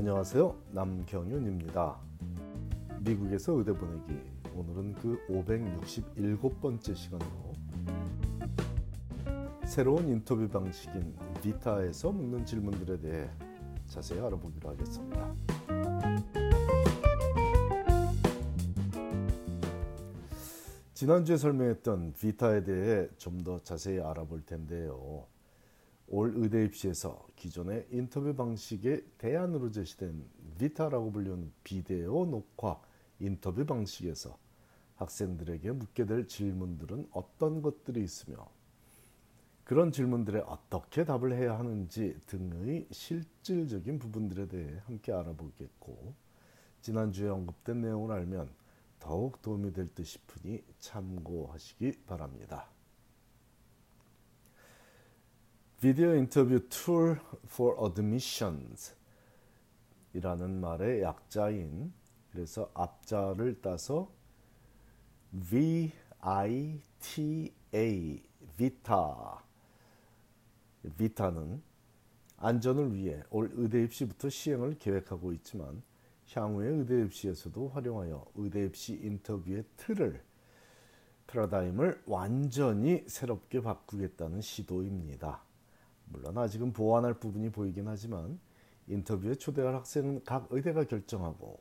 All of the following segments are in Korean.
안녕하세요. 남경윤입니다. 미국에서 의대 보내기 오늘은 그 567번째 시간으로 새로운 인터뷰 방식인 비타에서 묻는 질문들에 대해 자세히 알아보기로 하겠습니다. 지난주에 설명했던 비타에 대해 좀 더 자세히 알아볼 텐데요. 올 의대 입시에서 기존의 인터뷰 방식의 대안으로 제시된 비타라고 불리는 비데오 녹화 인터뷰 방식에서 학생들에게 묻게 될 질문들은 어떤 것들이 있으며 그런 질문들에 어떻게 답을 해야 하는지 등의 실질적인 부분들에 대해 함께 알아보겠고 지난주에 언급된 내용을 알면 더욱 도움이 될 듯 싶으니 참고하시기 바랍니다. 비디오 인터뷰 툴 for admissions 이라는 말의 약자인 그래서 앞자를 따서 VITA 비타 비타는 안전을 위해 올 의대 입시부터 시행을 계획하고 있지만 향후의 의대 입시에서도 활용하여 의대 입시 인터뷰의 틀을 패러다임을 완전히 새롭게 바꾸겠다는 시도입니다. 물론 아직은 보완할 부분이 보이긴 하지만 인터뷰에 초대할 학생은 각 의대가 결정하고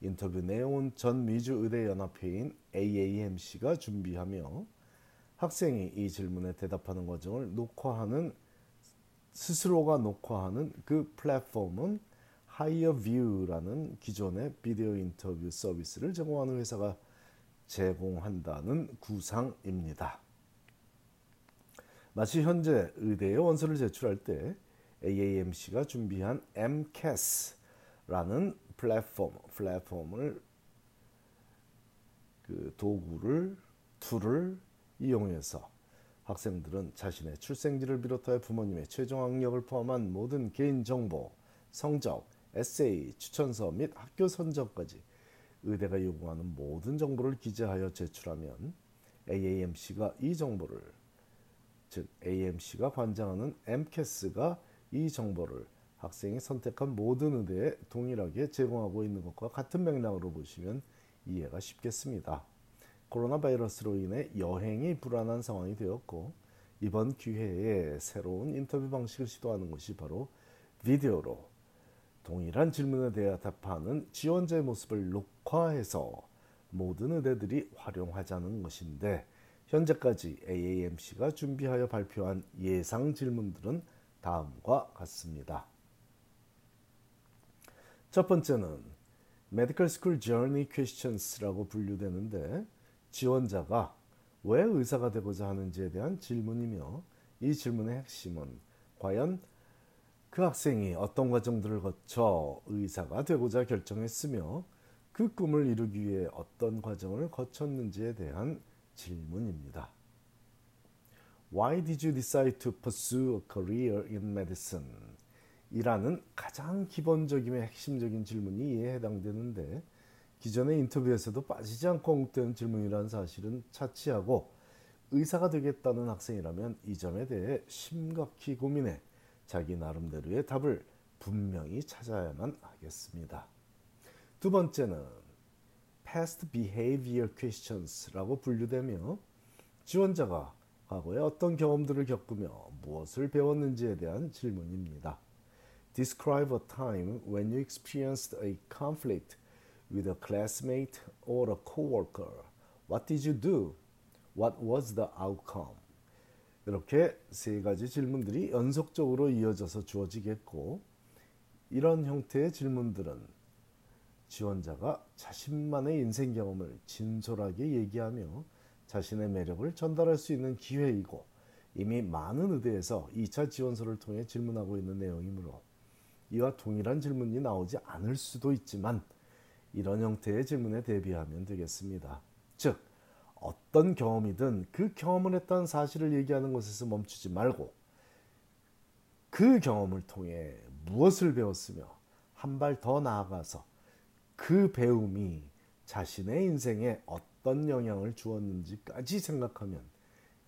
인터뷰 내용은 전 미주 의대 연합회인 AAMC가 준비하며 학생이 이 질문에 대답하는 과정을 녹화하는 스스로가 녹화하는 그 플랫폼은 하이어뷰라는 기존의 비디오 인터뷰 서비스를 제공하는 회사가 제공한다는 구상입니다. 마치 현재 의대에 원서를 제출할 때 AAMC가 준비한 AMCAS라는 플랫폼, 플랫폼을 그 도구를 tool을 이용해서 학생들은 자신의 출생지를 비롯하여 부모님의 최종 학력을 포함한 모든 개인 정보, 성적, 에세이, 추천서 및 학교 선정까지 의대가 요구하는 모든 정보를 기재하여 제출하면 AAMC가 이 정보를 즉 AMC가 관장하는 MCAS가 이 정보를 학생이 선택한 모든 의대에 동일하게 제공하고 있는 것과 같은 맥락으로 보시면 이해가 쉽겠습니다. 코로나 바이러스로 인해 여행이 불안한 상황이 되었고 이번 기회에 새로운 인터뷰 방식을 시도하는 것이 바로 비디오로 동일한 질문에 대답하는 지원자의 모습을 녹화해서 모든 의대들이 활용하자는 것인데 현재까지 AAMC가 준비하여 발표한 예상 질문들은 다음과 같습니다. 첫 번째는 Medical School Journey Questions라고 분류되는데 지원자가 왜 의사가 되고자 하는지에 대한 질문이며 이 질문의 핵심은 과연 그 학생이 어떤 과정들을 거쳐 의사가 되고자 결정했으며 그 꿈을 이루기 위해 어떤 과정을 거쳤는지에 대한 질문입니다. Why did you decide to pursue a career in medicine? 이라는 가장 기본적이며 핵심적인 질문이 이에 해당되는데 기존의 인터뷰에서도 빠지지 않고 언급되는 질문이라는 사실은 차치하고 의사가 되겠다는 학생이라면 이 점에 대해 심각히 고민해 자기 나름대로의 답을 분명히 찾아야만 하겠습니다. 두 번째는 past behavior questions라고 분류되며 지원자가 과거에 어떤 경험들을 겪으며 무엇을 배웠는지에 대한 질문입니다. Describe a time when you experienced a conflict with a classmate or a coworker. What did you do? What was the outcome? 이렇게 세 가지 질문들이 연속적으로 이어져서 주어지겠고 이런 형태의 질문들은 지원자가 자신만의 인생 경험을 진솔하게 얘기하며 자신의 매력을 전달할 수 있는 기회이고 이미 많은 의대에서 2차 지원서를 통해 질문하고 있는 내용이므로 이와 동일한 질문이 나오지 않을 수도 있지만 이런 형태의 질문에 대비하면 되겠습니다. 즉, 어떤 경험이든 그 경험을 했다는 사실을 얘기하는 것에서 멈추지 말고 그 경험을 통해 무엇을 배웠으며 한 발 더 나아가서 그 배움이 자신의 인생에 어떤 영향을 주었는지까지 생각하면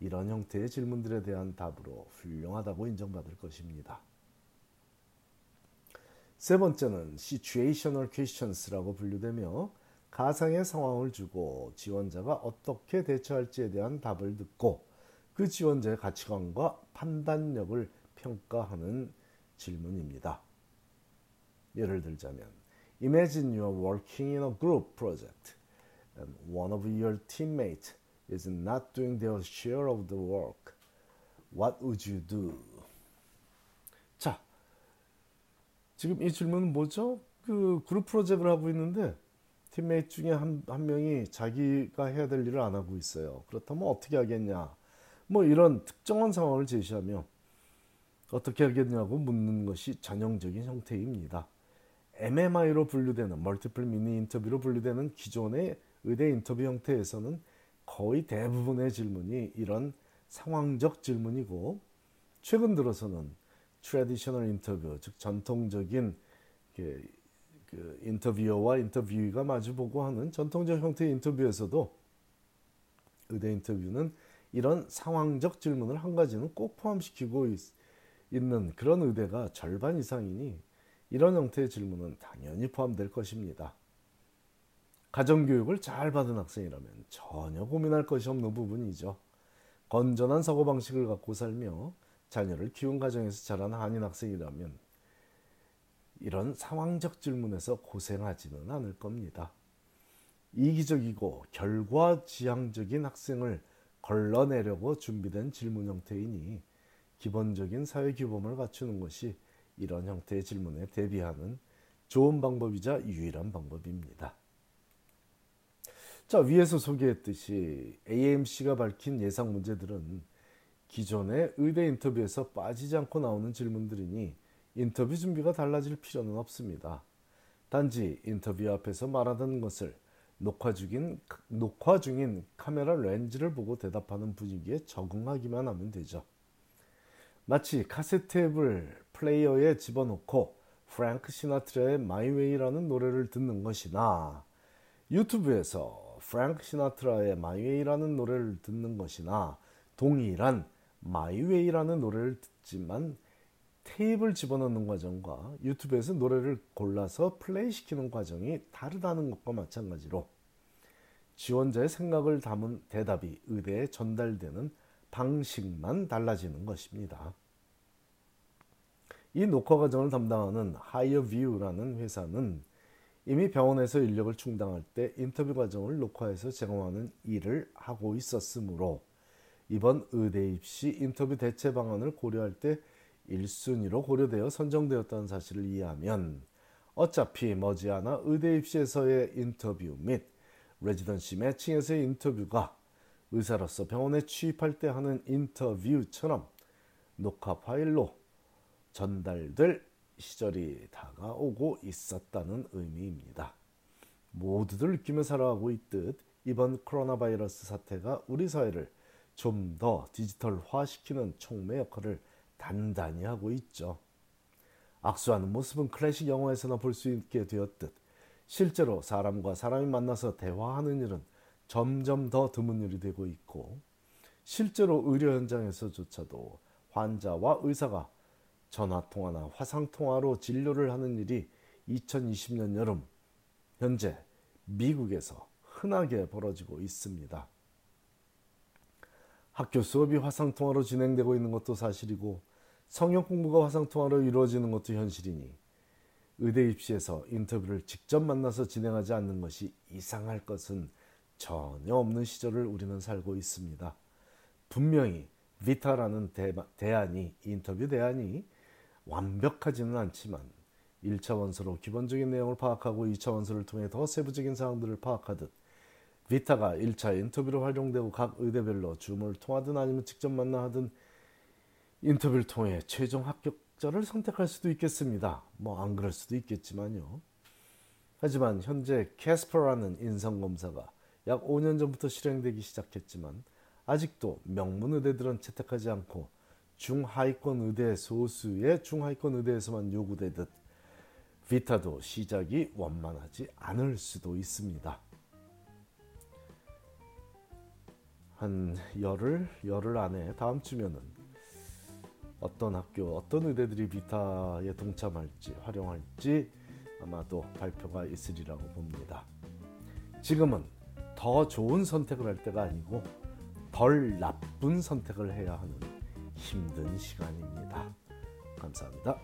이런 형태의 질문들에 대한 답으로 훌륭하다고 인정받을 것입니다. 세 번째는 situational questions라고 분류되며 가상의 상황을 주고 지원자가 어떻게 대처할지에 대한 답을 듣고 그 지원자의 가치관과 판단력을 평가하는 질문입니다. 예를 들자면 Imagine you are working in a group project and one of your teammates is not doing their share of the work. What would you do? 자, 지금 이 질문은 뭐죠? 그 그룹 프로젝트를 하고 있는데 팀메이트 중에 한, 한 명이 자기가 해야 될 일을 안 하고 있어요. 그렇다면 어떻게 하겠냐? 뭐 이런 특정한 상황을 제시하며 어떻게 하겠냐고 묻는 것이 전형적인 형태입니다. MMI로 분류되는 멀티플 미니 인터뷰로 분류되는 기존의 의대 인터뷰 형태에서는 거의 대부분의 질문이 이런 상황적 질문이고 최근 들어서는 traditional 인터뷰 즉 전통적인 그, 그 인터뷰어와 인터뷰이가 마주보고 하는 전통적 형태의 인터뷰에서도 의대 인터뷰는 이런 상황적 질문을 한 가지는 꼭 포함시키고 있, 있는 그런 의대가 절반 이상이니 이런 형태의 질문은 당연히 포함될 것입니다. 가정교육을 잘 받은 학생이라면 전혀 고민할 것이 없는 부분이죠. 건전한 사고방식을 갖고 살며 자녀를 키운 가정에서 자란 한인 학생이라면 이런 상황적 질문에서 고생하지는 않을 겁니다. 이기적이고 결과 지향적인 학생을 걸러내려고 준비된 질문 형태이니 기본적인 사회 규범을 갖추는 것이 이런 형태의 질문에 대비하는 좋은 방법이자 유일한 방법입니다. 자, 위에서 소개했듯이 AMC가 밝힌 예상 문제들은 기존의 의대 인터뷰에서 빠지지 않고 나오는 질문들이니 인터뷰 준비가 달라질 필요는 없습니다. 단지 인터뷰 앞에서 말하던 것을 녹화 중인, 녹화 중인 카메라 렌즈를 보고 대답하는 분위기에 적응하기만 하면 되죠. 마치 카세트 테이프를 플레이어에 집어넣고 프랭크 시나트라의 My Way라는 노래를 듣는 것이나 유튜브에서 프랭크 시나트라의 My Way라는 노래를 듣는 것이나 동일한 My Way라는 노래를 듣지만 테이프를 집어넣는 과정과 유튜브에서 노래를 골라서 플레이시키는 과정이 다르다는 것과 마찬가지로 지원자의 생각을 담은 대답이 의대에 전달되는 방식만 달라지는 것입니다. 이 녹화 과정을 담당하는 하이어뷰라는 회사는 이미 병원에서 인력을 충당할 때 인터뷰 과정을 녹화해서 제공하는 일을 하고 있었으므로 이번 의대 입시 인터뷰 대체 방안을 고려할 때 1순위로 고려되어 선정되었다는 사실을 이해하면 어차피 머지않아 의대 입시에서의 인터뷰 및 레지던시 매칭에서의 인터뷰가 의사로서 병원에 취입할 때 하는 인터뷰처럼 녹화 파일로 전달될 시절이 다가오고 있었다는 의미입니다. 모두들 느끼며 살아가고 있듯 이번 코로나 바이러스 사태가 우리 사회를 좀 더 디지털화시키는 촉매 역할을 단단히 하고 있죠. 악수하는 모습은 클래식 영화에서나 볼 수 있게 되었듯 실제로 사람과 사람이 만나서 대화하는 일은 점점 더 드문 일이 되고 있고 실제로 의료 현장에서조차도 환자와 의사가 전화 통화나 화상 통화로 진료를 하는 일이 2020년 여름 현재 미국에서 흔하게 벌어지고 있습니다. 학교 수업이 화상 통화로 진행되고 있는 것도 사실이고 성역 공부가 화상 통화로 이루어지는 것도 현실이니 의대 입시에서 인터뷰를 직접 만나서 진행하지 않는 것이 이상할 것은 전혀 없는 시절을 우리는 살고 있습니다. 분명히 비타라는 대안이 인터뷰 대안이 완벽하지는 않지만 1차 원서로 기본적인 내용을 파악하고 2차 원서를 통해 더 세부적인 사항들을 파악하듯 비타가 1차 인터뷰로 활용되고 각 의대별로 줌을 통하든 아니면 직접 만나 하든 인터뷰를 통해 최종 합격자를 선택할 수도 있겠습니다. 뭐 안 그럴 수도 있겠지만요. 하지만 현재 캐스퍼라는 인성검사가 약 5년 전부터 실행되기 시작했지만 아직도 명문 의대들은 채택하지 않고 중하위권 의대 소수의 중하위권 의대에서만 요구되듯 비타도 시작이 원만하지 않을 수도 있습니다. 한 열흘 열흘 안에 다음 주면은 어떤 학교, 어떤 의대들이 비타에 동참할지 활용할지 아마도 발표가 있으리라고 봅니다. 지금은 더 좋은 선택을 할 때가 아니고 덜 나쁜 선택을 해야 하는 힘든 시간입니다. 감사합니다.